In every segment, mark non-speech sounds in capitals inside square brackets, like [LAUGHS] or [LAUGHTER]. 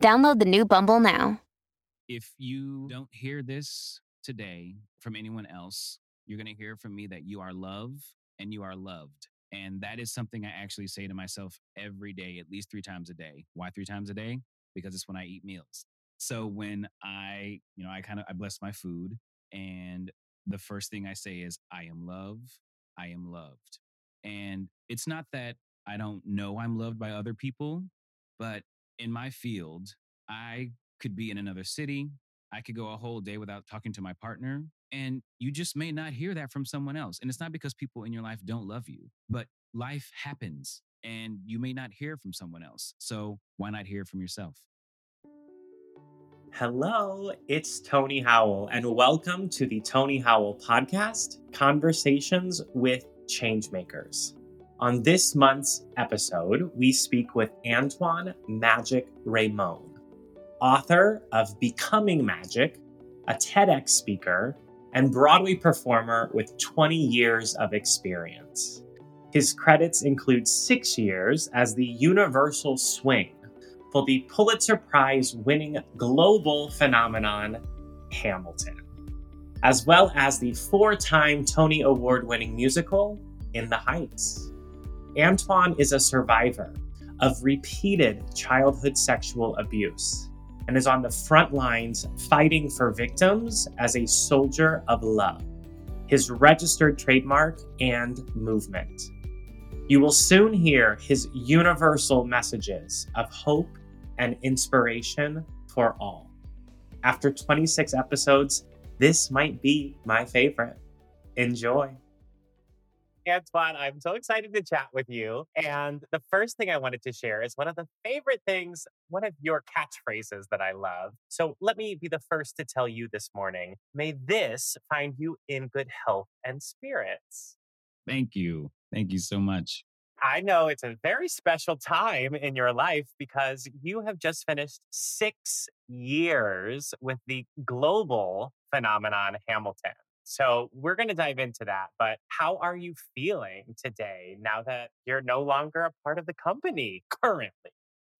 Download the new Bumble now. If you don't hear this today from anyone else, you're going to hear from me that you are loved and you are loved. And that is something I actually say to myself every day, at least three times a day. Why three times a day? Because it's when I eat meals. So when I, you know, I kind of I bless my food and the first thing I say is I am loved, I am loved. And it's not that I don't know I'm loved by other people, but in my field, I could be in another city, I could go a whole day without talking to my partner, and you just may not hear that from someone else. And it's not because people in your life don't love you, but life happens and you may not hear from someone else. So why not hear from yourself? Hello, it's Tony Howell, and welcome to the Tony Howell Podcast Conversations with Changemakers. On this month's episode, we speak with Antoine Magic Raymond, author of Becoming Magic, a TEDx speaker, and Broadway performer with 20 years of experience. His credits include six years as the Universal Swing for the Pulitzer Prize winning global phenomenon Hamilton, as well as the four time Tony Award winning musical In the Heights. Antoine is a survivor of repeated childhood sexual abuse and is on the front lines fighting for victims as a soldier of love, his registered trademark and movement. You will soon hear his universal messages of hope and inspiration for all. After 26 episodes, this might be my favorite. Enjoy. Antoine, I'm so excited to chat with you. And the first thing I wanted to share is one of the favorite things, one of your catchphrases that I love. So let me be the first to tell you this morning may this find you in good health and spirits. Thank you. Thank you so much. I know it's a very special time in your life because you have just finished six years with the global phenomenon Hamilton. So we're going to dive into that. But how are you feeling today now that you're no longer a part of the company [LAUGHS] currently?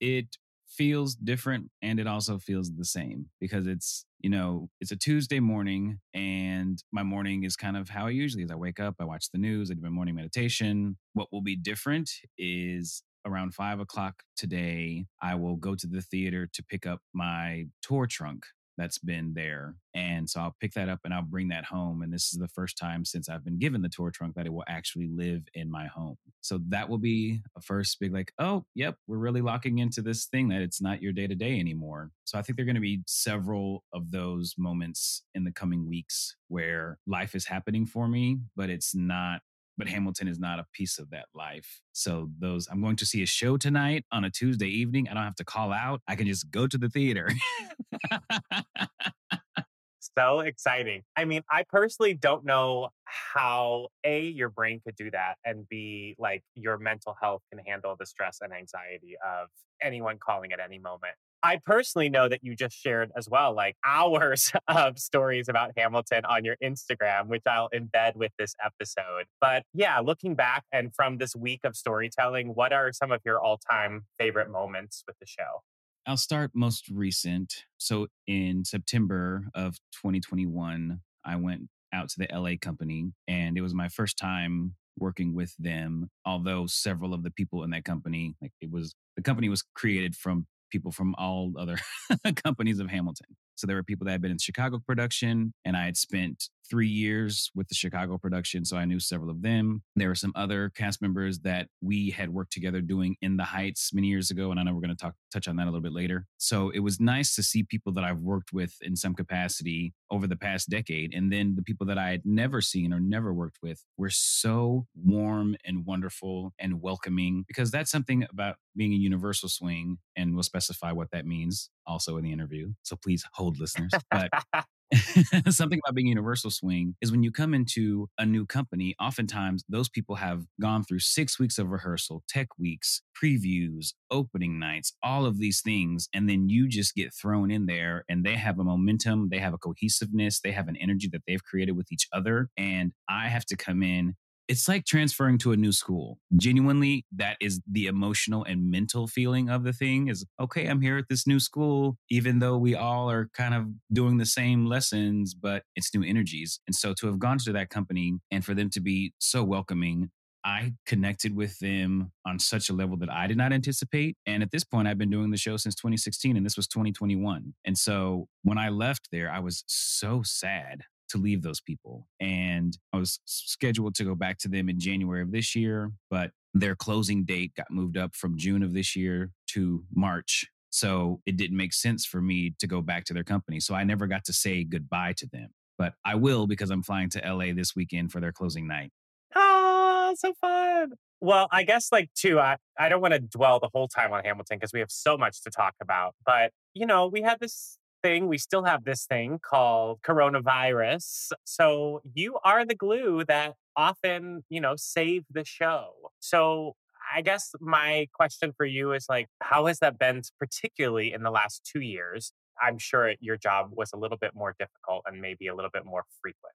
It feels different and it also feels the same because it's you know it's a tuesday morning and my morning is kind of how i usually is i wake up i watch the news i do my morning meditation what will be different is around five o'clock today i will go to the theater to pick up my tour trunk that's been there. And so I'll pick that up and I'll bring that home. And this is the first time since I've been given the tour trunk that it will actually live in my home. So that will be a first big, like, oh, yep, we're really locking into this thing that it's not your day to day anymore. So I think there are going to be several of those moments in the coming weeks where life is happening for me, but it's not but Hamilton is not a piece of that life. So those I'm going to see a show tonight on a Tuesday evening. I don't have to call out. I can just go to the theater. [LAUGHS] so exciting. I mean, I personally don't know how A, your brain could do that, and B, like your mental health can handle the stress and anxiety of anyone calling at any moment. I personally know that you just shared as well, like [LAUGHS] hours of stories about Hamilton on your Instagram, which I'll embed with this episode. But yeah, looking back and from this week of storytelling, what are some of your all time favorite moments with the show? I'll start most recent. So in September of 2021, I went out to the LA company and it was my first time working with them although several of the people in that company like it was the company was created from people from all other [LAUGHS] companies of Hamilton. So there were people that had been in Chicago production, and I had spent three years with the Chicago production, so I knew several of them. There were some other cast members that we had worked together doing In the Heights many years ago, and I know we're going to talk touch on that a little bit later. So it was nice to see people that I've worked with in some capacity over the past decade, and then the people that I had never seen or never worked with were so warm and wonderful and welcoming because that's something about being a universal swing, and we'll specify what that means also in the interview. So please hold listeners. But [LAUGHS] [LAUGHS] something about being universal swing is when you come into a new company oftentimes those people have gone through six weeks of rehearsal tech weeks previews opening nights all of these things and then you just get thrown in there and they have a momentum they have a cohesiveness they have an energy that they've created with each other and i have to come in it's like transferring to a new school. Genuinely, that is the emotional and mental feeling of the thing is okay, I'm here at this new school, even though we all are kind of doing the same lessons, but it's new energies. And so to have gone to that company and for them to be so welcoming, I connected with them on such a level that I did not anticipate. And at this point, I've been doing the show since 2016, and this was 2021. And so when I left there, I was so sad to leave those people. And I was scheduled to go back to them in January of this year, but their closing date got moved up from June of this year to March. So it didn't make sense for me to go back to their company. So I never got to say goodbye to them, but I will because I'm flying to LA this weekend for their closing night. Oh, so fun. Well, I guess like too, I, I don't want to dwell the whole time on Hamilton because we have so much to talk about. But, you know, we had this thing, we still have this thing called coronavirus. So you are the glue that often, you know, save the show. So I guess my question for you is like, how has that been, particularly in the last two years? I'm sure your job was a little bit more difficult and maybe a little bit more frequent.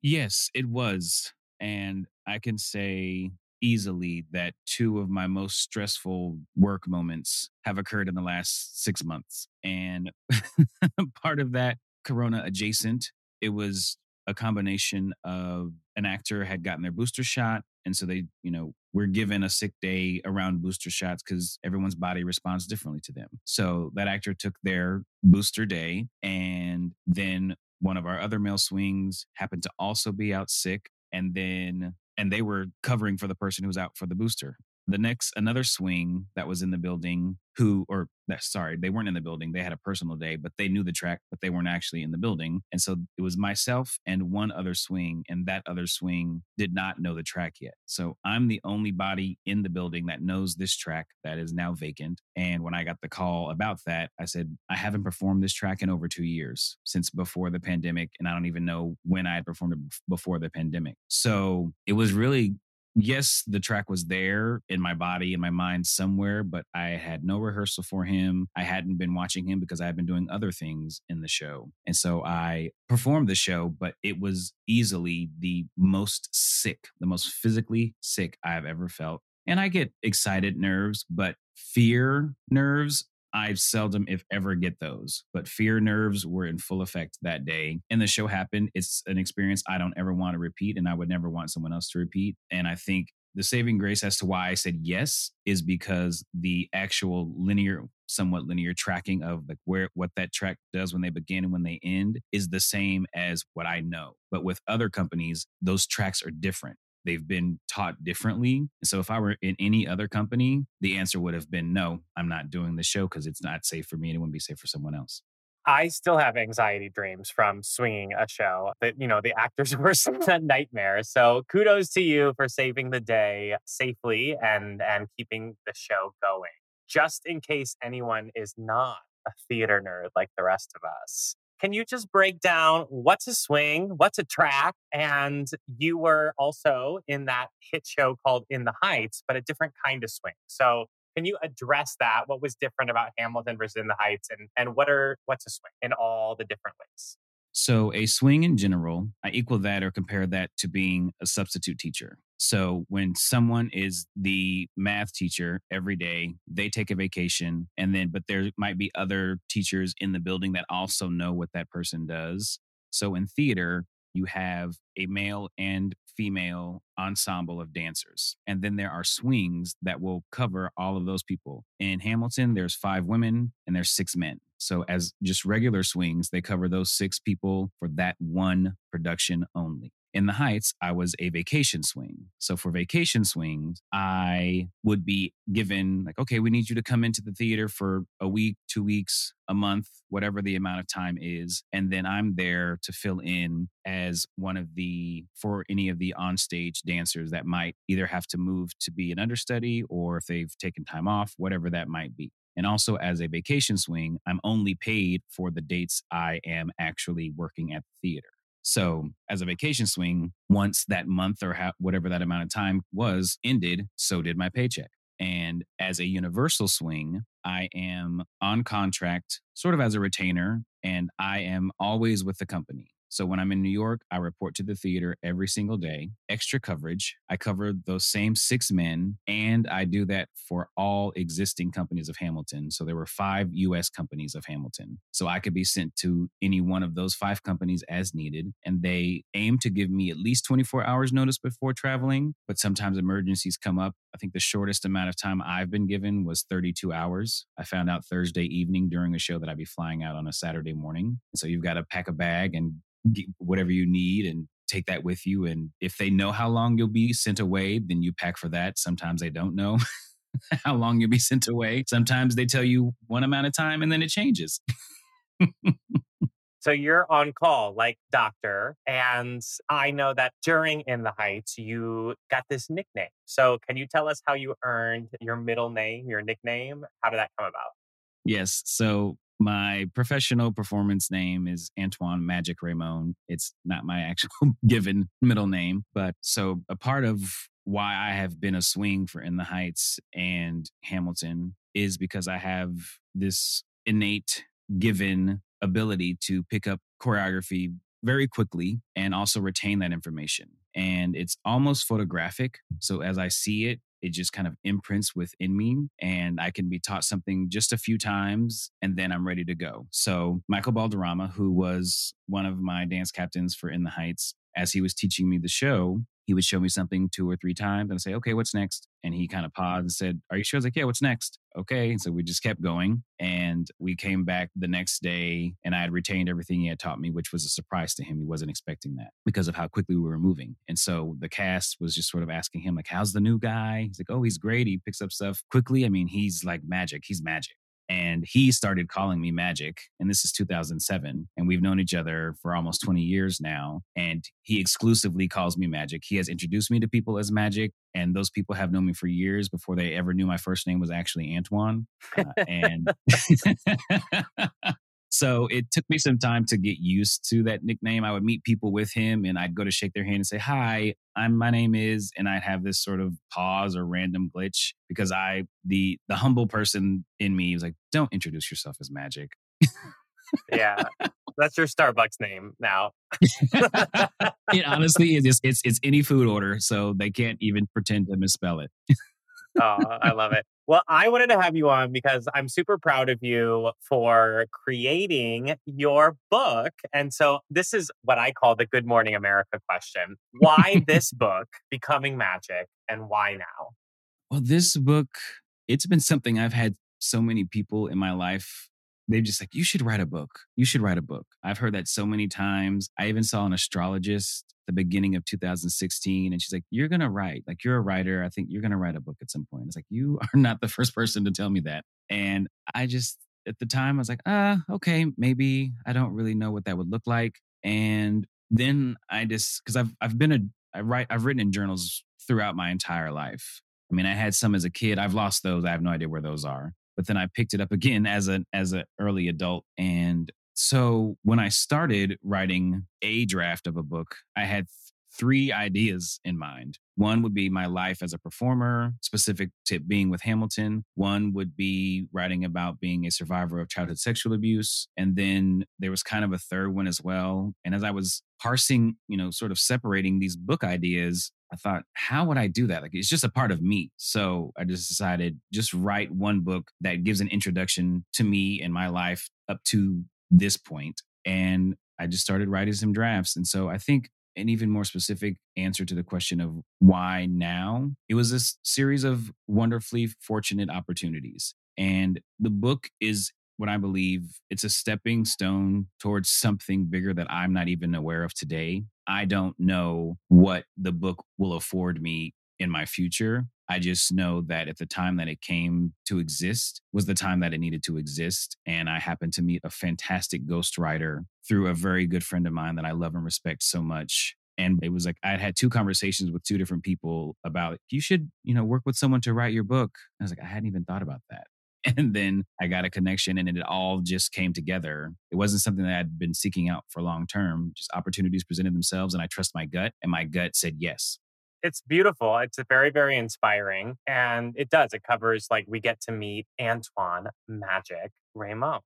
Yes, it was. And I can say easily that two of my most stressful work moments have occurred in the last six months. And [LAUGHS] part of that, Corona adjacent, it was a combination of an actor had gotten their booster shot. And so they, you know, we're given a sick day around booster shots because everyone's body responds differently to them. So that actor took their booster day. And then one of our other male swings happened to also be out sick. And then and they were covering for the person who was out for the booster. The next, another swing that was in the building, who, or eh, sorry, they weren't in the building. They had a personal day, but they knew the track, but they weren't actually in the building. And so it was myself and one other swing, and that other swing did not know the track yet. So I'm the only body in the building that knows this track that is now vacant. And when I got the call about that, I said, I haven't performed this track in over two years since before the pandemic. And I don't even know when I had performed it before the pandemic. So it was really yes, the track was there in my body, in my mind somewhere, but I had no rehearsal for him. I hadn't been watching him because I had been doing other things in the show. And so I performed the show, but it was easily the most sick, the most physically sick I've ever felt. And I get excited nerves, but fear nerves I seldom, if ever, get those. But fear nerves were in full effect that day. And the show happened. It's an experience I don't ever want to repeat, and I would never want someone else to repeat. And I think the saving grace as to why I said yes is because the actual linear, somewhat linear tracking of like where what that track does when they begin and when they end is the same as what I know. But with other companies, those tracks are different they've been taught differently. So if I were in any other company, the answer would have been no, I'm not doing the show because it's not safe for me and it wouldn't be safe for someone else. I still have anxiety dreams from swinging a show that, you know, the actors [LAUGHS] were a nightmare. So kudos to you for saving the day safely and, and keeping the show going. Just in case anyone is not a theater nerd like the rest of us. Can you just break down what's a swing, what's a track? And you were also in that hit show called In the Heights, but a different kind of swing. So can you address that? What was different about Hamilton versus In the Heights and, and what are what's a swing in all the different ways? So, a swing in general, I equal that or compare that to being a substitute teacher. So, when someone is the math teacher every day, they take a vacation, and then, but there might be other teachers in the building that also know what that person does. So, in theater, you have a male and female ensemble of dancers. And then there are swings that will cover all of those people. In Hamilton, there's five women and there's six men. So, as just regular swings, they cover those six people for that one production only. In the Heights, I was a vacation swing. So for vacation swings, I would be given, like, okay, we need you to come into the theater for a week, two weeks, a month, whatever the amount of time is. And then I'm there to fill in as one of the, for any of the onstage dancers that might either have to move to be an understudy or if they've taken time off, whatever that might be. And also, as a vacation swing, I'm only paid for the dates I am actually working at the theater. So, as a vacation swing, once that month or ha- whatever that amount of time was ended, so did my paycheck. And as a universal swing, I am on contract, sort of as a retainer, and I am always with the company. So when I'm in New York, I report to the theater every single day, extra coverage. I cover those same six men, and I do that for all existing companies of Hamilton. So there were five US companies of Hamilton. So I could be sent to any one of those five companies as needed. And they aim to give me at least 24 hours notice before traveling, but sometimes emergencies come up. I think the shortest amount of time I've been given was 32 hours. I found out Thursday evening during a show that I'd be flying out on a Saturday morning. So you've got to pack a bag and whatever you need and take that with you. And if they know how long you'll be sent away, then you pack for that. Sometimes they don't know [LAUGHS] how long you'll be sent away. Sometimes they tell you one amount of time and then it changes. [LAUGHS] So you're on call like doctor. And I know that during In the Heights, you got this nickname. So can you tell us how you earned your middle name, your nickname? How did that come about? Yes. So my professional performance name is Antoine Magic Raymond. It's not my actual [LAUGHS] given middle name, but so a part of why I have been a swing for In the Heights and Hamilton is because I have this innate given ability to pick up choreography very quickly and also retain that information. And it's almost photographic. So as I see it, it just kind of imprints within me and I can be taught something just a few times and then I'm ready to go. So, Michael Balderrama, who was one of my dance captains for In the Heights, as he was teaching me the show, he would show me something two or three times and I'd say, okay, what's next? And he kind of paused and said, Are you sure? I was like, Yeah, what's next? Okay. And so we just kept going. And we came back the next day and I had retained everything he had taught me, which was a surprise to him. He wasn't expecting that because of how quickly we were moving. And so the cast was just sort of asking him, like, how's the new guy? He's like, Oh, he's great. He picks up stuff quickly. I mean, he's like magic. He's magic and he started calling me magic and this is 2007 and we've known each other for almost 20 years now and he exclusively calls me magic. He has introduced me to people as magic and those people have known me for years before they ever knew my first name was actually antoine uh, and [LAUGHS] [LAUGHS] So it took me some time to get used to that nickname. I would meet people with him and I'd go to shake their hand and say, Hi, I'm my name is, and I'd have this sort of pause or random glitch because I the the humble person in me was like, Don't introduce yourself as magic. yeah. That's your Starbucks name now. [LAUGHS] it honestly is it's, it's it's any food order, so they can't even pretend to misspell it. oh, I love it. Well, I wanted to have you on because I'm super proud of you for creating your book. And so this is what I call the Good Morning America question. Why [LAUGHS] this book, Becoming Magic, and why now? Well, this book, it's been something I've had so many people in my life they've just like, you should write a book. You should write a book. I've heard that so many times. I even saw an astrologist the beginning of 2016 and she's like, You're gonna write. Like you're a writer. I think you're gonna write a book at some point. It's like, you [LAUGHS] are not the first person to tell me that. And I just at the time I was like, ah, uh, okay, maybe I don't really know what that would look like. And then I just because I've I've been a I write I've written in journals throughout my entire life. I mean, I had some as a kid. I've lost those. I have no idea where those are but then I picked it up again as an as an early adult. And so when I started writing a draft of a book, I had three ideas in mind. One would be my life as a performer, specific to being with Hamilton. One would be writing about being a survivor of childhood sexual abuse. And then there was kind of a third one as well. And as I was parsing, you know, sort of separating these book ideas, I thought, how would I do that? Like, it's just a part of me. So I just decided just write one book that gives an introduction to me and my life up to this point. And I just started writing some drafts. And so I think an even more specific answer to the question of why now, it was this series of wonderfully fortunate opportunities. And the book is what I believe it's a stepping stone towards something bigger that I'm not even aware of today. I don't know what the book will afford me in my future. I just know that at the time that it came to exist was the time that it needed to exist. And I happened to meet a fantastic ghostwriter through a very good friend of mine that I love and respect so much. And it was like I had two conversations with two different people about you should, you know, work with someone to write your book. I was like, I hadn't even thought about that. [LAUGHS] And then I got a connection and it all just came together. It wasn't something that I'd been seeking out for long term. Just opportunities presented themselves and I trust my gut. And my gut said yes. It's beautiful. It's very, very inspiring. And it does. It covers like we get to meet Antoine Magic Raymond.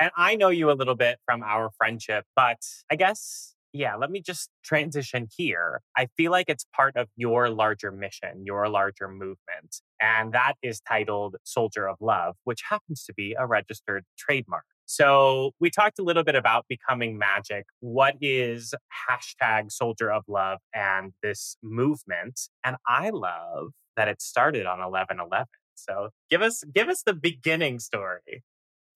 And I know you a little bit from our friendship, but I guess yeah, let me just transition here. I feel like it's part of your larger mission, your larger movement. And that is titled Soldier of Love, which happens to be a registered trademark. So we talked a little bit about becoming magic. What is hashtag Soldier of Love and this movement? And I love that it started on 1111. So give us give us the beginning story.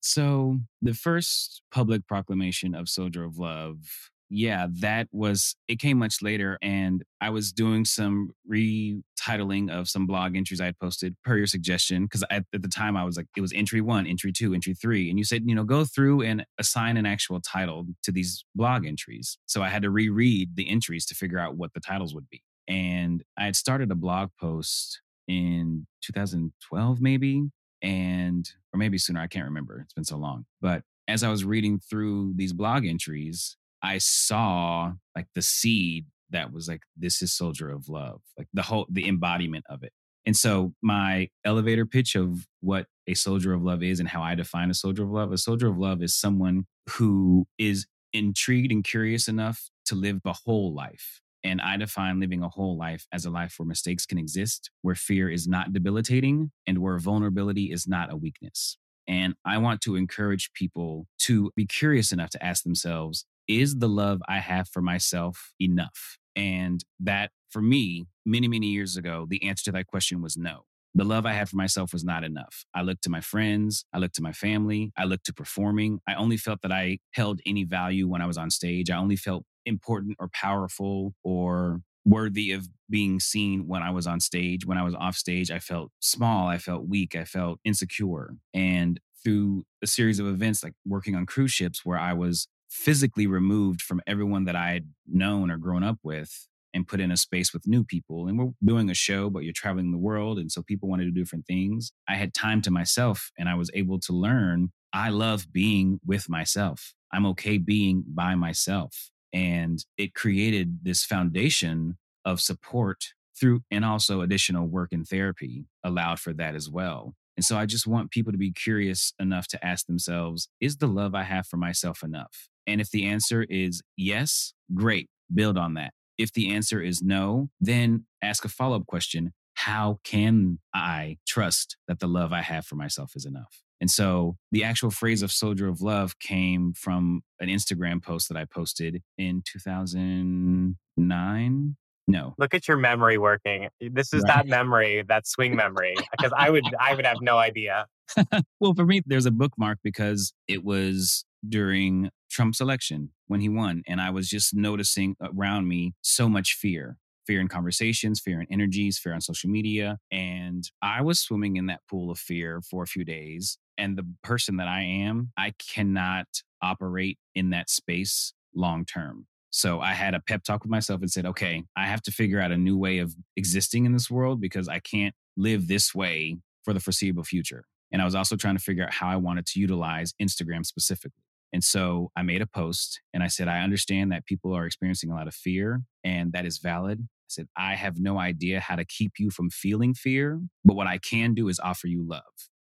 So the first public proclamation of Soldier of Love yeah, that was, it came much later. And I was doing some retitling of some blog entries I had posted per your suggestion. Cause at, at the time I was like, it was entry one, entry two, entry three. And you said, you know, go through and assign an actual title to these blog entries. So I had to reread the entries to figure out what the titles would be. And I had started a blog post in 2012, maybe, and, or maybe sooner. I can't remember. It's been so long. But as I was reading through these blog entries, I saw like the seed that was like, this is Soldier of Love, like the whole, the embodiment of it. And so my elevator pitch of what a soldier of love is and how I define a soldier of love, a soldier of love is someone who is intrigued and curious enough to live a whole life. And I define living a whole life as a life where mistakes can exist, where fear is not debilitating, and where vulnerability is not a weakness. And I want to encourage people to be curious enough to ask themselves, is the love I have for myself enough? And that for me, many, many years ago, the answer to that question was no. The love I had for myself was not enough. I looked to my friends, I looked to my family, I looked to performing. I only felt that I held any value when I was on stage. I only felt important or powerful or worthy of being seen when I was on stage. When I was off stage, I felt small, I felt weak, I felt insecure. And through a series of events like working on cruise ships where I was physically removed from everyone that I had known or grown up with and put in a space with new people. And we're doing a show, but you're traveling the world. And so people wanted to do different things. I had time to myself and I was able to learn I love being with myself. I'm okay being by myself. And it created this foundation of support through and also additional work and therapy allowed for that as well. And so I just want people to be curious enough to ask themselves, is the love I have for myself enough? And if the answer is yes, great, build on that. If the answer is no, then ask a follow up question How can I trust that the love I have for myself is enough? And so the actual phrase of soldier of love came from an Instagram post that I posted in 2009. No. Look at your memory working. This is right. that memory, that swing memory, because I would I would have no idea. [LAUGHS] well, for me there's a bookmark because it was during Trump's election when he won. And I was just noticing around me so much fear fear in conversations, fear in energies, fear on social media. And I was swimming in that pool of fear for a few days. And the person that I am, I cannot operate in that space long term. So I had a pep talk with myself and said, okay, I have to figure out a new way of existing in this world because I can't live this way for the foreseeable future. And I was also trying to figure out how I wanted to utilize Instagram specifically. And so I made a post and I said, I understand that people are experiencing a lot of fear and that is valid. I said, I have no idea how to keep you from feeling fear, but what I can do is offer you love.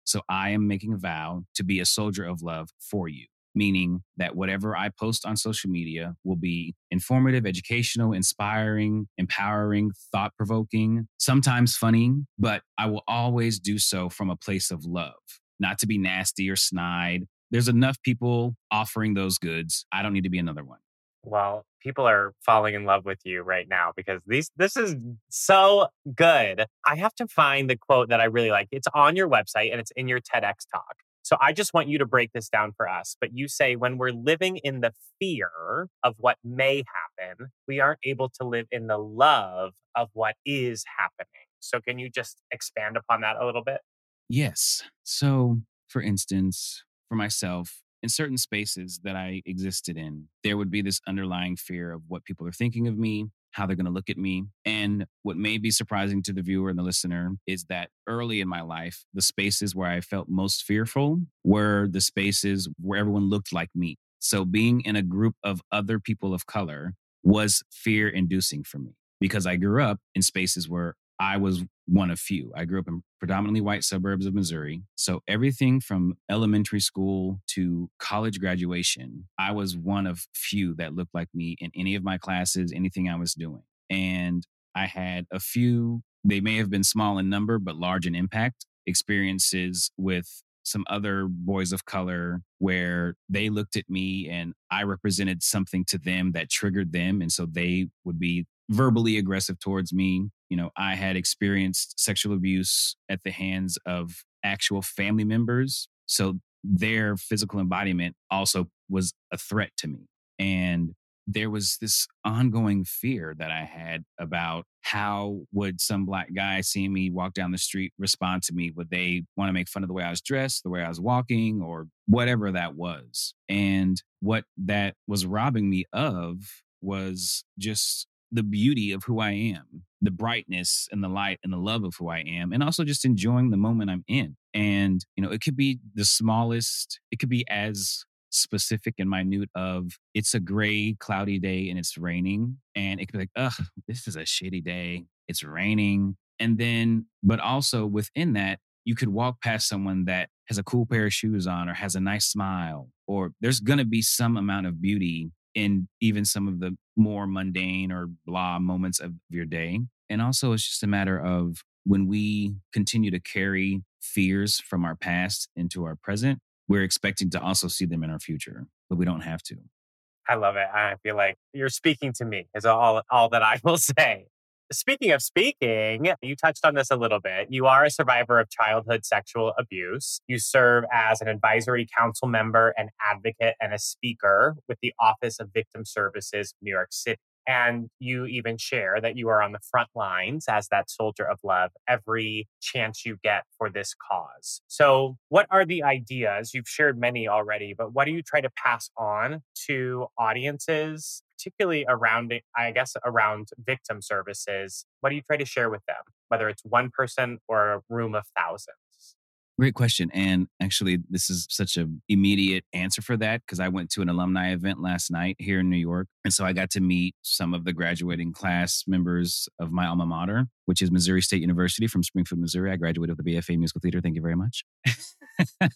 So I am making a vow to be a soldier of love for you, meaning that whatever I post on social media will be informative, educational, inspiring, empowering, thought provoking, sometimes funny, but I will always do so from a place of love, not to be nasty or snide there's enough people offering those goods. I don't need to be another one. Well, people are falling in love with you right now because these this is so good. I have to find the quote that I really like. It's on your website and it's in your TEDx talk. So I just want you to break this down for us. But you say when we're living in the fear of what may happen, we aren't able to live in the love of what is happening. So can you just expand upon that a little bit? Yes. So, for instance, for myself, in certain spaces that I existed in, there would be this underlying fear of what people are thinking of me, how they're going to look at me. And what may be surprising to the viewer and the listener is that early in my life, the spaces where I felt most fearful were the spaces where everyone looked like me. So being in a group of other people of color was fear inducing for me because I grew up in spaces where I was one of few. I grew up in predominantly white suburbs of Missouri. So everything from elementary school to college graduation, I was one of few that looked like me in any of my classes, anything I was doing. And I had a few, they may have been small in number, but large in impact experiences with some other boys of color where they looked at me and I represented something to them that triggered them. And so they would be verbally aggressive towards me. You know, I had experienced sexual abuse at the hands of actual family members. So their physical embodiment also was a threat to me. And there was this ongoing fear that I had about how would some black guy seeing me walk down the street respond to me? Would they want to make fun of the way I was dressed, the way I was walking, or whatever that was? And what that was robbing me of was just the beauty of who I am, the brightness and the light and the love of who I am, and also just enjoying the moment I'm in. And, you know, it could be the smallest, it could be as specific and minute of it's a gray, cloudy day and it's raining. And it could be like, ugh, this is a shitty day. It's raining. And then, but also within that, you could walk past someone that has a cool pair of shoes on or has a nice smile, or there's going to be some amount of beauty in even some of the more mundane or blah moments of your day. And also, it's just a matter of when we continue to carry fears from our past into our present, we're expecting to also see them in our future, but we don't have to. I love it. I feel like you're speaking to me is all all that I [LAUGHS] will say. Speaking of speaking, you touched on this a little bit. You are a survivor of childhood sexual abuse. You serve as an advisory council member, an advocate, and a speaker with the Office of Victim Services, New York City. And you even share that you are on the front lines as that soldier of love every chance you get for this cause. So, what are the ideas? You've shared many already, but what do you try to pass on to audiences, particularly around, I guess, around victim services? What do you try to share with them, whether it's one person or a room of thousands? Great question. And actually, this is such an immediate answer for that because I went to an alumni event last night here in New York. And so I got to meet some of the graduating class members of my alma mater, which is Missouri State University from Springfield, Missouri. I graduated with a BFA musical theater. Thank you very much. [LAUGHS]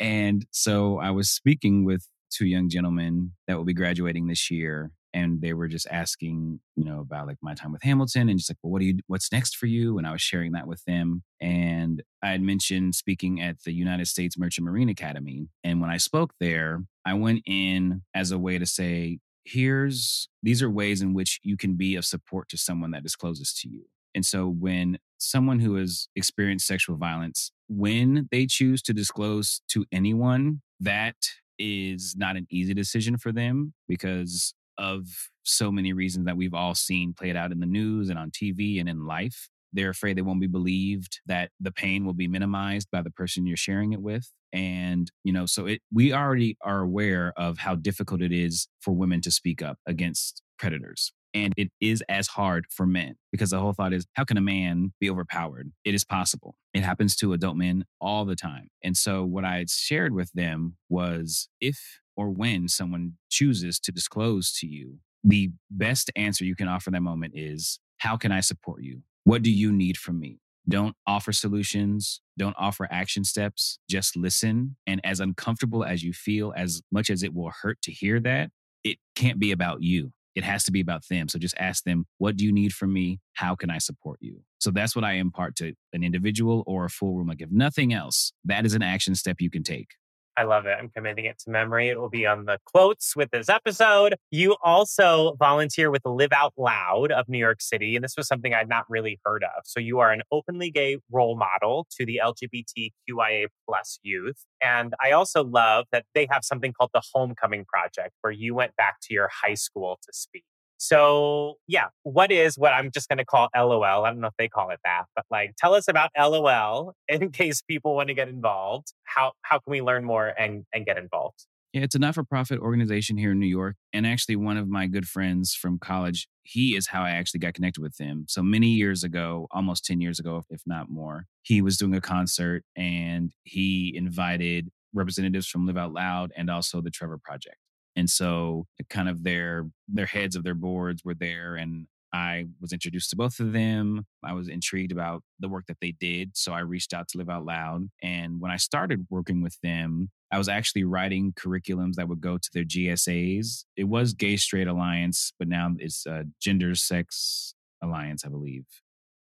and so I was speaking with two young gentlemen that will be graduating this year and they were just asking you know about like my time with hamilton and just like well what do you what's next for you? And i was sharing that with them and i had mentioned speaking at the united states merchant marine academy and when i spoke there i went in as a way to say here's these are ways in which you can be of support to someone that is closest to you. And so when someone who has experienced sexual violence when they choose to disclose to anyone that is not an easy decision for them because of so many reasons that we've all seen played out in the news and on TV and in life. They're afraid they won't be believed, that the pain will be minimized by the person you're sharing it with. And, you know, so it we already are aware of how difficult it is for women to speak up against predators. And it is as hard for men because the whole thought is how can a man be overpowered? It is possible. It happens to adult men all the time. And so what I shared with them was if or when someone chooses to disclose to you, the best answer you can offer that moment is how can I support you? What do you need from me? Don't offer solutions. Don't offer action steps. Just listen. And as uncomfortable as you feel, as much as it will hurt to hear that, it can't be about you. It has to be about them. So just ask them, what do you need from me? How can I support you? So that's what I impart to an individual or a full room. Like, if nothing else, that is an action step you can take. I love it. I'm committing it to memory. It will be on the quotes with this episode. You also volunteer with Live Out Loud of New York City. And this was something I'd not really heard of. So you are an openly gay role model to the LGBTQIA plus youth. And I also love that they have something called the Homecoming Project, where you went back to your high school to speak. So, yeah, what is what I'm just going to call LOL? I don't know if they call it that, but like tell us about LOL [LAUGHS] in case people want to get involved. How how can we learn more and and get involved? Yeah, it's a not for profit organization here in New York. And actually, one of my good friends from college, he is how I actually got connected with them. So many years ago, almost 10 years ago, if not more, he was doing a concert and he invited representatives from Live Out Loud and also the Trevor Project and so kind of their their heads of their boards were there and I was introduced to both of them. I was intrigued about the work that they did. So I reached out to Live Out Loud. And when I started working with them, I was actually writing curriculums that would go to their GSAs. It was Gay Straight Alliance, but now it's uh, Gender Sex Alliance, I believe.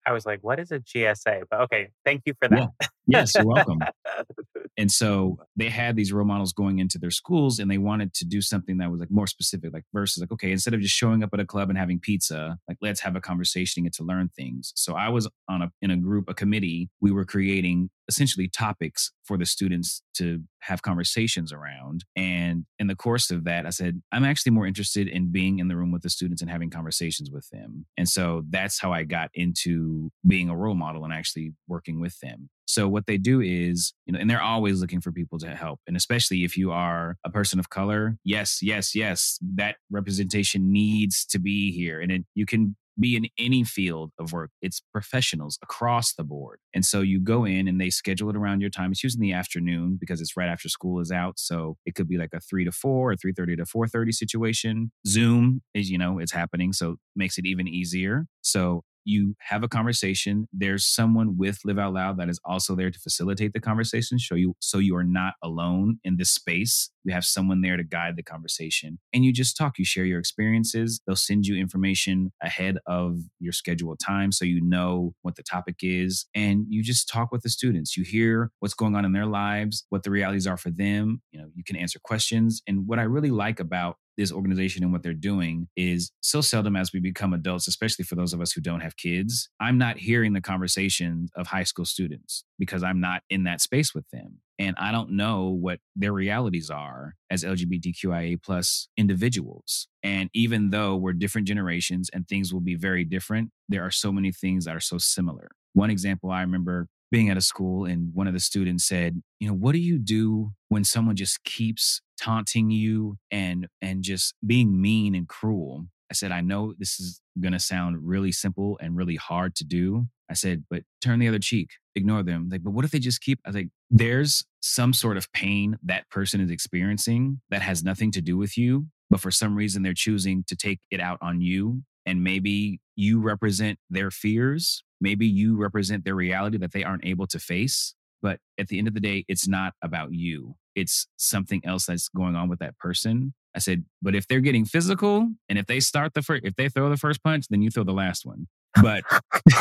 I was like, what is a GSA? But okay, thank you for that. Yeah. Yes, you're welcome. [LAUGHS] and so they had these role models going into their schools and they wanted to do something that was like more specific, like versus like, okay, instead of just showing up at a club and having pizza, like let's have a conversation and get to learn things. So I was on a in a group, a committee, we were creating essentially topics for the students to have conversations around. And in the course of that, I said, I'm actually more interested in being in the room with the students and having conversations with them. And so that's how I got into being a role model and actually working with them. So what they do is, you know, and they're always looking for people to help. And especially if you are a person of color, yes, yes, yes, that representation needs to be here. And it, you can be in any field of work. It's professionals across the board. And so you go in and they schedule it around your time. It's usually in the afternoon because it's right after school is out. So it could be like a three to four or 3.30 to 4.30 situation. Zoom is, you know, it's happening. So makes it even easier. So you have a conversation. There's someone with Live Out Loud that is also there to facilitate the conversation, show you so you are not alone in this space. You have someone there to guide the conversation. And you just talk, you share your experiences. They'll send you information ahead of your scheduled time so you know what the topic is. And you just talk with the students. You hear what's going on in their lives, what the realities are for them. You know, you can answer questions. And what I really like about this organization and what they're doing is so seldom as we become adults, especially for those of us who don't have kids, I'm not hearing the conversations of high school students because I'm not in that space with them. And I don't know what their realities are as LGBTQIA plus individuals. And even though we're different generations and things will be very different, there are so many things that are so similar. One example I remember being at a school and one of the students said, you know, what do you do when someone just keeps taunting you and and just being mean and cruel? I said, I know this is going to sound really simple and really hard to do. I said, but turn the other cheek, ignore them. Like, but what if they just keep? I was like, there's some sort of pain that person is experiencing that has nothing to do with you, but for some reason they're choosing to take it out on you. And maybe you represent their fears Maybe you represent their reality that they aren't able to face. But at the end of the day, it's not about you. It's something else that's going on with that person. I said, but if they're getting physical and if they start the first, if they throw the first punch, then you throw the last one. But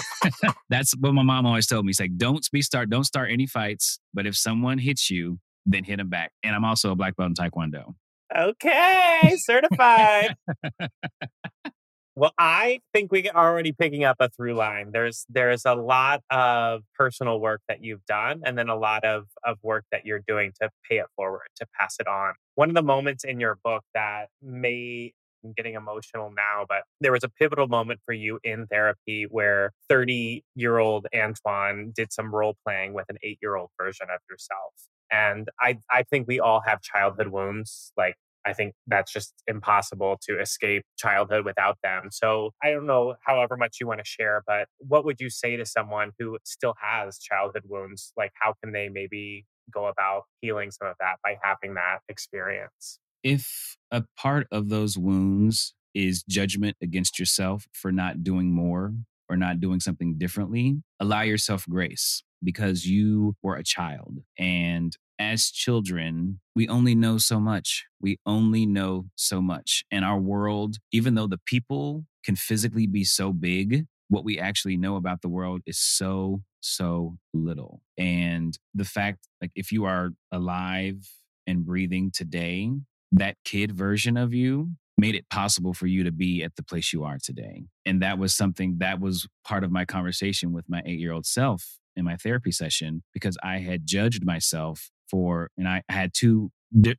[LAUGHS] that's what my mom always told me. It's like, don't be start, don't start any fights. But if someone hits you, then hit them back. And I'm also a black belt in Taekwondo. Okay, certified. [LAUGHS] Well, I think we are already picking up a through line. There's there's a lot of personal work that you've done, and then a lot of of work that you're doing to pay it forward, to pass it on. One of the moments in your book that may I'm getting emotional now, but there was a pivotal moment for you in therapy where 30 year old Antoine did some role playing with an eight year old version of yourself. And I, I think we all have childhood wounds. Like I think that's just impossible to escape childhood without them. So I don't know however much you want to share, but what would you say to someone who still has childhood wounds? Like, how can they maybe go about healing some of that by having that experience? If a part of those wounds is judgment against yourself for not doing more or not doing something differently, allow yourself grace because you were a child and as children, we only know so much. We only know so much. And our world, even though the people can physically be so big, what we actually know about the world is so, so little. And the fact, like, if you are alive and breathing today, that kid version of you made it possible for you to be at the place you are today. And that was something that was part of my conversation with my eight year old self in my therapy session because I had judged myself for, and I had two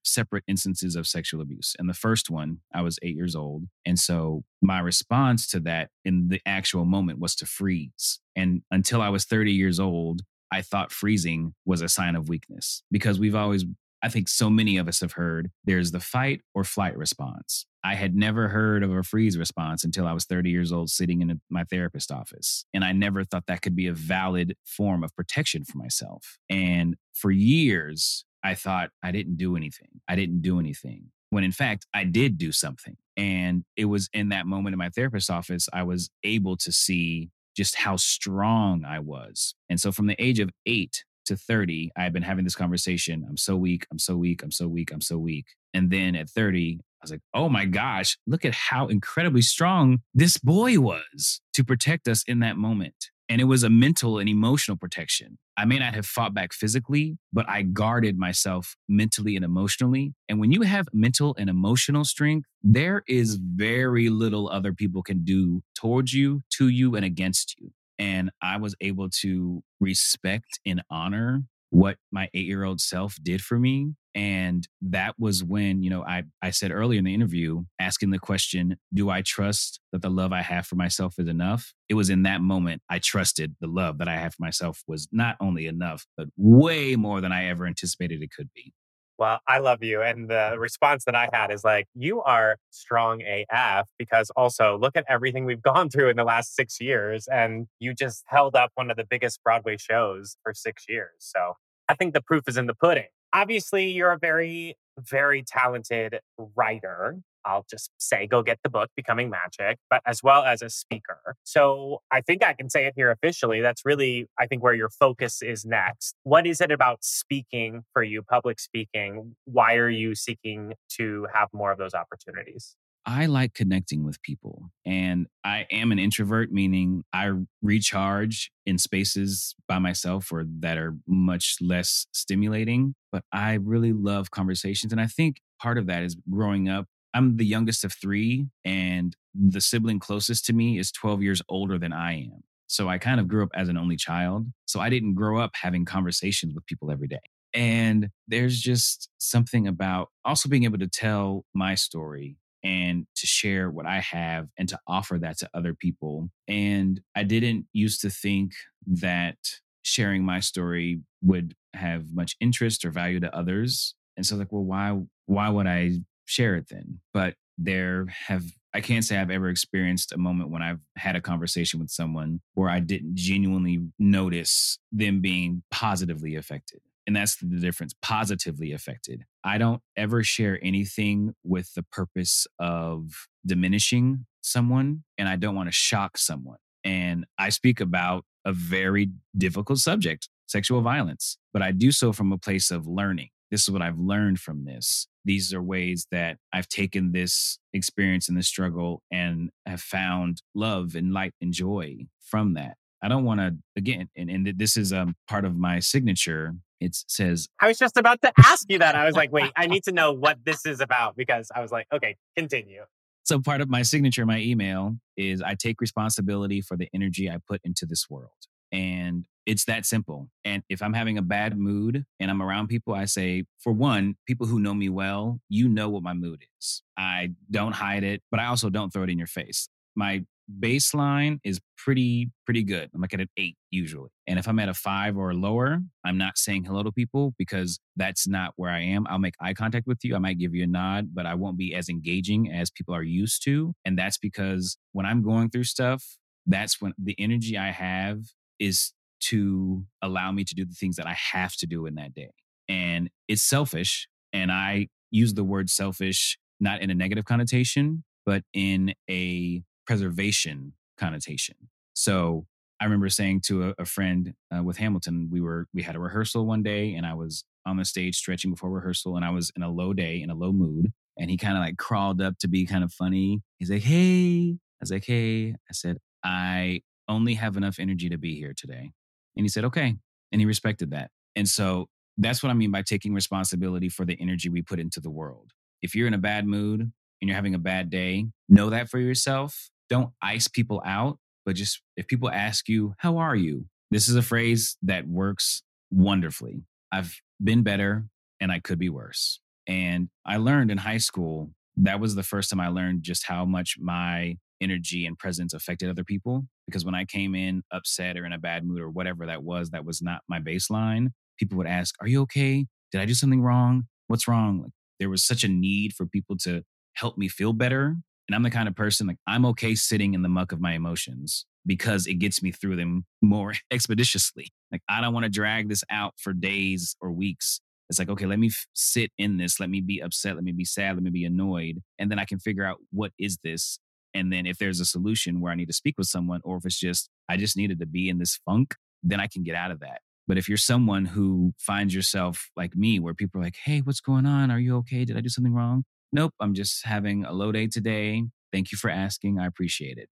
separate instances of sexual abuse. And the first one, I was eight years old. And so my response to that in the actual moment was to freeze. And until I was 30 years old, I thought freezing was a sign of weakness because we've always I think so many of us have heard there's the fight or flight response. I had never heard of a freeze response until I was 30 years old sitting in my therapist office. And I never thought that could be a valid form of protection for myself. And for years, I thought I didn't do anything. I didn't do anything. When in fact, I did do something. And it was in that moment in my therapist's office, I was able to see just how strong I was. And so from the age of eight to 30, I had been having this conversation. I'm so weak. I'm so weak. I'm so weak. I'm so weak. And then at 30, I was like, oh my gosh, look at how incredibly strong this boy was to protect us in that moment. And it was a mental and emotional protection. I may not have fought back physically, but I guarded myself mentally and emotionally. And when you have mental and emotional strength, there is very little other people can do towards you, to you, and against you. And I was able to respect and honor what my eight year old self did for me. And that was when, you know, I, I said earlier in the interview, asking the question, do I trust that the love I have for myself is enough? It was in that moment I trusted the love that I have for myself was not only enough, but way more than I ever anticipated it could be. Well, I love you. And the response that I had is like, you are strong AF because also look at everything we've gone through in the last six years. And you just held up one of the biggest Broadway shows for six years. So I think the proof is in the pudding. Obviously, you're a very, very talented writer. I'll just say, go get the book, Becoming Magic, but as well as a speaker. So I think I can say it here officially. That's really, I think, where your focus is next. What is it about speaking for you, public speaking? Why are you seeking to have more of those opportunities? I like connecting with people. And I am an introvert, meaning I recharge in spaces by myself or that are much less stimulating. But I really love conversations. And I think part of that is growing up I'm the youngest of three, and the sibling closest to me is 12 years older than I am. So I kind of grew up as an only child. So I didn't grow up having conversations with people every day. And there's just something about also being able to tell my story and to share what I have and to offer that to other people. And I didn't used to think that sharing my story would have much interest or value to others. And so like, well, why why would I share it then. But there have, I can't say I've ever experienced a moment when I've had a conversation with someone where I didn't genuinely notice them being positively affected. And that's the difference positively affected. I don't ever share anything with the purpose of diminishing someone, and I don't want to shock someone. And I speak about a very difficult subject, sexual violence, but I do so from a place of learning this is what I've learned from this. These are ways that I've taken this experience and this struggle and have found love and light and joy from that. I don't want to, again, and, and this is a part of my signature. It says, I was just about to ask you that. I was like, wait, I need to know what this is about because I was like, okay, continue. So, part of my signature, my email is I take responsibility for the energy I put into this world. And it's that simple. And if I'm having a bad mood and I'm around people, I say, for one, people who know me well, you know what my mood is. I don't hide it, but I also don't throw it in your face. My baseline is pretty pretty good. I'm like at an 8 usually. And if I'm at a 5 or lower, I'm not saying hello to people because that's not where I am. I'll make eye contact with you. I might give you a nod, but I won't be as engaging as people are used to. And that's because when I'm going through stuff, that's when the energy I have is to allow me to do the things that I have to do in that day. And it's selfish. And I use the word selfish not in a negative connotation, but in a preservation connotation. So I remember saying to a, a friend uh, with Hamilton, we were we had a rehearsal one day, and I was on the stage stretching before rehearsal, and I was in a low day, in a low mood, and he kind of like crawled up to be kind of funny. He's like, "Hey," I was like, "Hey," I said, "I only have enough energy to be here today." And he said, okay. And he respected that. And so that's what I mean by taking responsibility for the energy we put into the world. If you're in a bad mood and you're having a bad day, know that for yourself. Don't ice people out, but just if people ask you, How are you? This is a phrase that works wonderfully. I've been better and I could be worse. And I learned in high school, that was the first time I learned just how much my energy and presence affected other people. Because when I came in upset or in a bad mood or whatever that was, that was not my baseline, people would ask, Are you okay? Did I do something wrong? What's wrong? Like, there was such a need for people to help me feel better. And I'm the kind of person like I'm okay sitting in the muck of my emotions because it gets me through them [LAUGHS] more expeditiously. Like I don't want to drag this out for days or weeks. It's like, okay, let me f- sit in this. Let me be upset. Let me be sad. Let me be annoyed. And then I can figure out what is this. And then if there's a solution where I need to speak with someone, or if it's just, I just needed to be in this funk, then I can get out of that. But if you're someone who finds yourself like me, where people are like, hey, what's going on? Are you okay? Did I do something wrong? Nope, I'm just having a low day today. Thank you for asking. I appreciate it.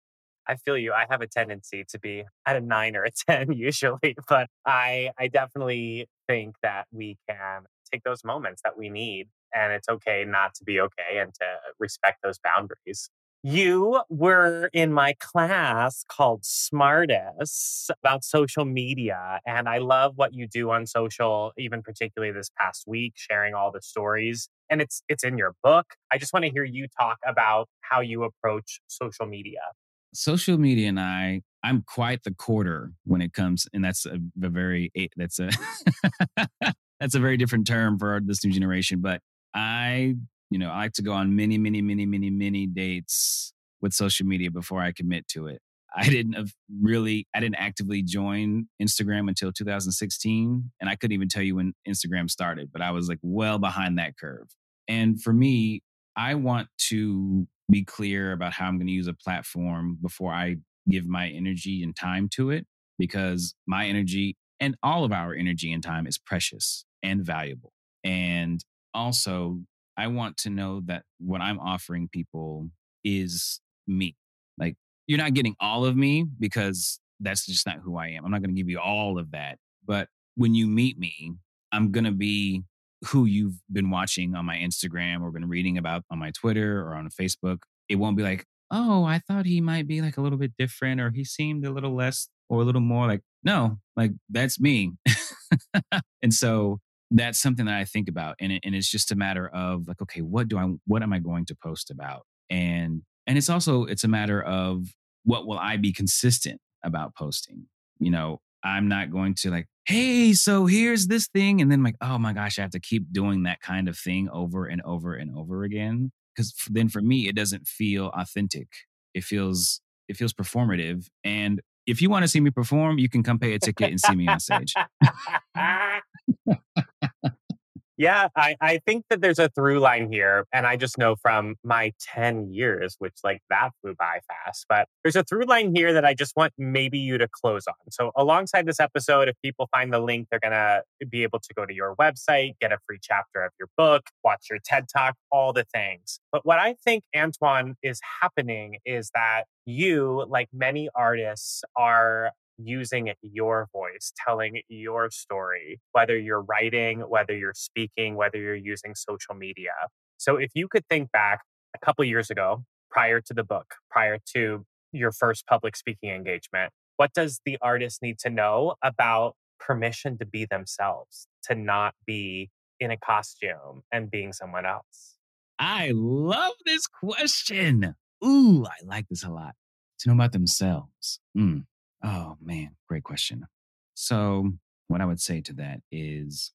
I feel you. I have a tendency to be at a nine or a [LAUGHS] 10 usually, but I, I definitely think that we can take those moments that we need and it's okay not to be okay and to respect those boundaries. You were in my class called Smartest about social media. And I love what you do on social, even particularly this past week, sharing all the stories. And it's it's in your book. I just want to hear you talk about how you approach social media social media and I, I'm quite the quarter when it comes, and that's a, a very that's a [LAUGHS] that's a very different term for this new generation. But I, you know, I like to go on many, many, many, many, many dates with social media before I commit to it. I didn't really, I didn't actively join Instagram until 2016, and I couldn't even tell you when Instagram started. But I was like well behind that curve. And for me, I want to be clear about how I'm going to use a platform before I give my energy and time to it because my energy and all of our energy and time is precious and valuable. And also, I want to know that what I'm offering people is me. Like, you're not getting all of me because that's just not who I am. I'm not going to give you all of that. But when you meet me, I'm going to be who you've been watching on my Instagram or been reading about on my Twitter or on Facebook. It won't be like, oh, I thought he might be like a little bit different or he seemed a little less or a little more like, no, like that's me. [LAUGHS] and so that's something that I think about. And, it, and it's just a matter of like, okay, what do I, what am I going to post about? And, and it's also, it's a matter of what will I be consistent about posting? You know, I'm not going to like, hey, so here's this thing. And then like, oh my gosh, I have to keep doing that kind of thing over and over and over again. Cause then for me, it doesn't feel authentic. It feels, it feels performative. And if you want to see me perform, you can come pay a ticket and see me on stage. [LAUGHS] [LAUGHS] [LAUGHS] Yeah, I, I think that there's a through line here. And I just know from my 10 years, which like that flew by fast, but there's a through line here that I just want maybe you to close on. So, alongside this episode, if people find the link, they're going to be able to go to your website, get a free chapter of your book, watch your TED Talk, all the things. But what I think, Antoine, is happening is that you, like many artists, are using your voice, telling your story, whether you're writing, whether you're speaking, whether you're using social media. So if you could think back a couple years ago, prior to the book, prior to your first public speaking engagement, what does the artist need to know about permission to be themselves, to not be in a costume and being someone else? I love this question. Ooh, I like this a lot. To know about themselves. Mm. Oh, man, great question. So, what I would say to that is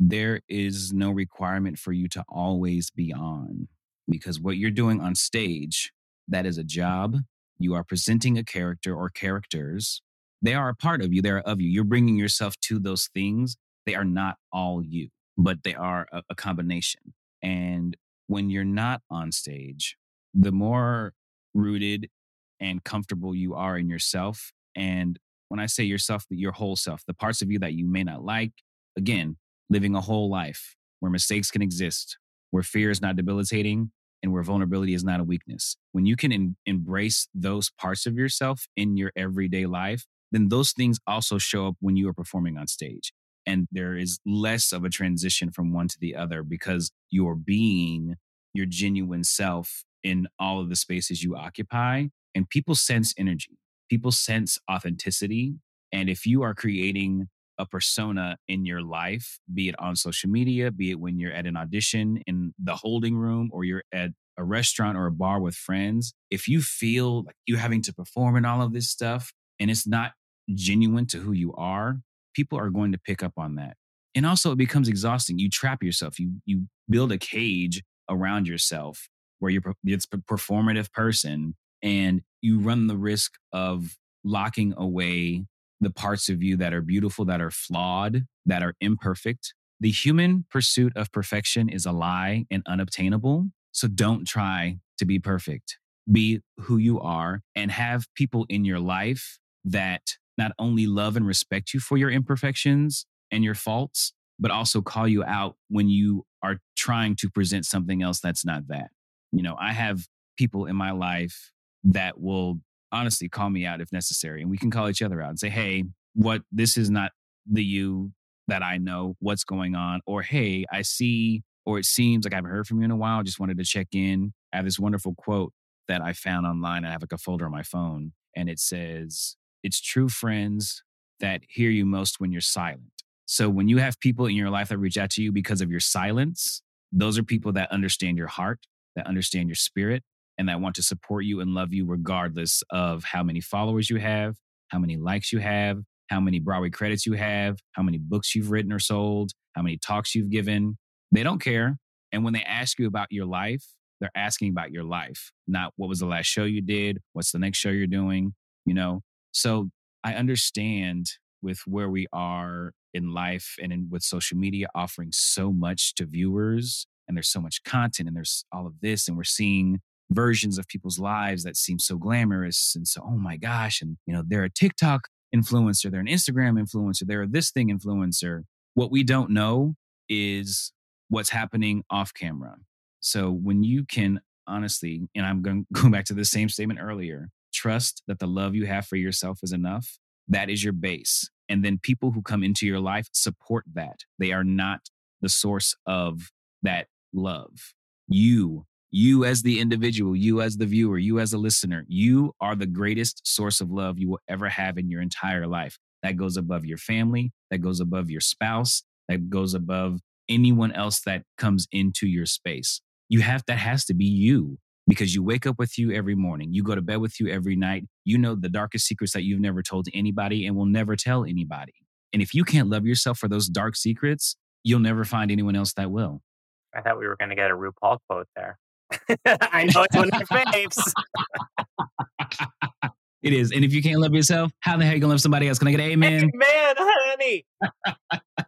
there is no requirement for you to always be on because what you're doing on stage, that is a job. You are presenting a character or characters. They are a part of you, they're of you. You're bringing yourself to those things. They are not all you, but they are a, a combination. And when you're not on stage, the more rooted and comfortable you are in yourself, and when I say yourself, your whole self, the parts of you that you may not like, again, living a whole life where mistakes can exist, where fear is not debilitating, and where vulnerability is not a weakness. When you can embrace those parts of yourself in your everyday life, then those things also show up when you are performing on stage. And there is less of a transition from one to the other because you're being your genuine self in all of the spaces you occupy. And people sense energy, people sense authenticity. And if you are creating a persona in your life, be it on social media, be it when you're at an audition in the holding room or you're at a restaurant or a bar with friends, if you feel like you're having to perform and all of this stuff and it's not genuine to who you are, people are going to pick up on that. And also it becomes exhausting. You trap yourself. You you build a cage around yourself where you're it's a performative person and you run the risk of locking away the parts of you that are beautiful, that are flawed, that are imperfect. The human pursuit of perfection is a lie and unobtainable. So don't try to be perfect. Be who you are and have people in your life that not only love and respect you for your imperfections and your faults, but also call you out when you are trying to present something else that's not that. You know, I have people in my life that will honestly call me out if necessary and we can call each other out and say, "Hey, what this is not the you that I know. What's going on?" Or, "Hey, I see or it seems like I haven't heard from you in a while. Just wanted to check in." I have this wonderful quote that I found online. I have like a folder on my phone and it says, it's true friends that hear you most when you're silent. So when you have people in your life that reach out to you because of your silence, those are people that understand your heart, that understand your spirit, and that want to support you and love you regardless of how many followers you have, how many likes you have, how many Broadway credits you have, how many books you've written or sold, how many talks you've given. They don't care. And when they ask you about your life, they're asking about your life, not what was the last show you did, what's the next show you're doing, you know? So I understand with where we are in life and in, with social media offering so much to viewers and there's so much content and there's all of this and we're seeing versions of people's lives that seem so glamorous and so oh my gosh and you know they're a TikTok influencer they're an Instagram influencer they're this thing influencer what we don't know is what's happening off camera so when you can honestly and I'm going to go back to the same statement earlier trust that the love you have for yourself is enough, that is your base. And then people who come into your life support that. They are not the source of that love. You, you as the individual, you as the viewer, you as a listener, you are the greatest source of love you will ever have in your entire life. That goes above your family, that goes above your spouse, that goes above anyone else that comes into your space. You have that has to be you because you wake up with you every morning, you go to bed with you every night. You know the darkest secrets that you've never told anybody and will never tell anybody. And if you can't love yourself for those dark secrets, you'll never find anyone else that will. I thought we were going to get a RuPaul quote there. [LAUGHS] I know it's one of your faves. it is. And if you can't love yourself, how the hell are you going to love somebody else? Can I get an amen? Amen, honey. [LAUGHS]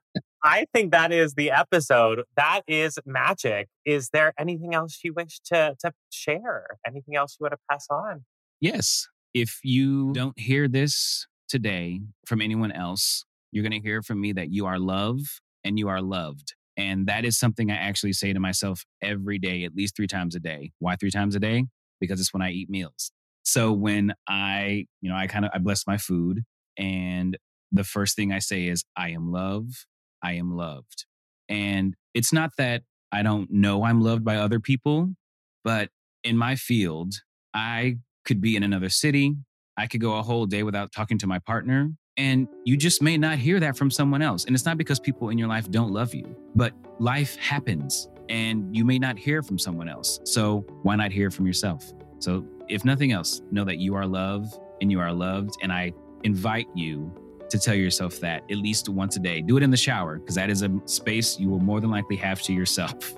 I think that is the episode. That is magic. Is there anything else you wish to to share? Anything else you want to pass on? Yes. If you don't hear this today from anyone else, you're going to hear from me that you are loved and you are loved. And that is something I actually say to myself every day, at least three times a day. Why three times a day? Because it's when I eat meals. So when I, you know, I kind of I bless my food and the first thing I say is I am love I am loved. And it's not that I don't know I'm loved by other people, but in my field, I could be in another city. I could go a whole day without talking to my partner. And you just may not hear that from someone else. And it's not because people in your life don't love you, but life happens and you may not hear from someone else. So why not hear from yourself? So if nothing else, know that you are loved and you are loved. And I invite you to tell yourself that at least once a day. Do it in the shower because that is a space you will more than likely have to yourself. [LAUGHS]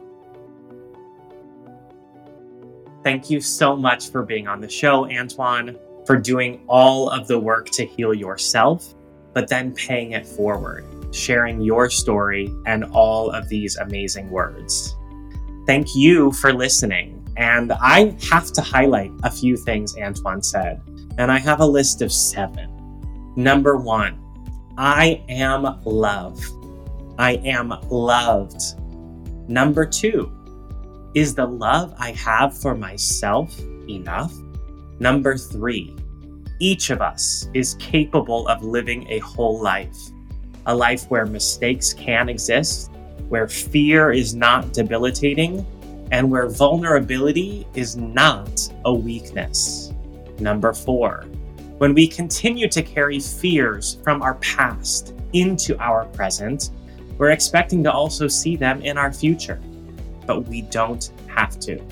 Thank you so much for being on the show, Antoine, for doing all of the work to heal yourself, but then paying it forward, sharing your story and all of these amazing words. Thank you for listening. And I have to highlight a few things Antoine said, and I have a list of seven. Number one, I am love. I am loved. Number two, is the love I have for myself enough? Number three, each of us is capable of living a whole life. a life where mistakes can exist, where fear is not debilitating, and where vulnerability is not a weakness. Number four, when we continue to carry fears from our past into our present, we're expecting to also see them in our future, but we don't have to.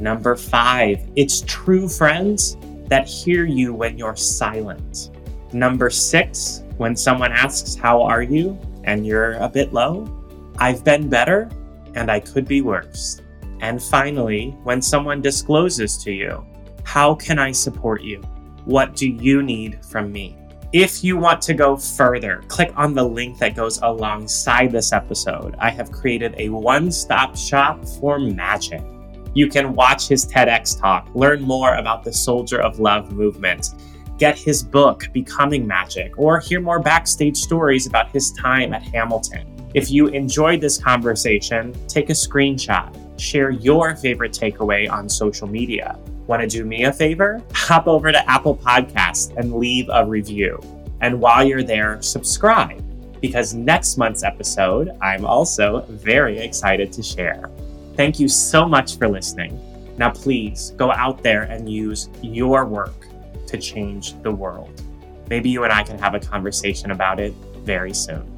Number five, it's true friends that hear you when you're silent. Number six, when someone asks, How are you? and you're a bit low, I've been better and I could be worse. And finally, when someone discloses to you, How can I support you? What do you need from me? If you want to go further, click on the link that goes alongside this episode. I have created a one stop shop for magic. You can watch his TEDx talk, learn more about the Soldier of Love movement, get his book, Becoming Magic, or hear more backstage stories about his time at Hamilton. If you enjoyed this conversation, take a screenshot, share your favorite takeaway on social media. Want to do me a favor? Hop over to Apple Podcasts and leave a review. And while you're there, subscribe because next month's episode, I'm also very excited to share. Thank you so much for listening. Now, please go out there and use your work to change the world. Maybe you and I can have a conversation about it very soon.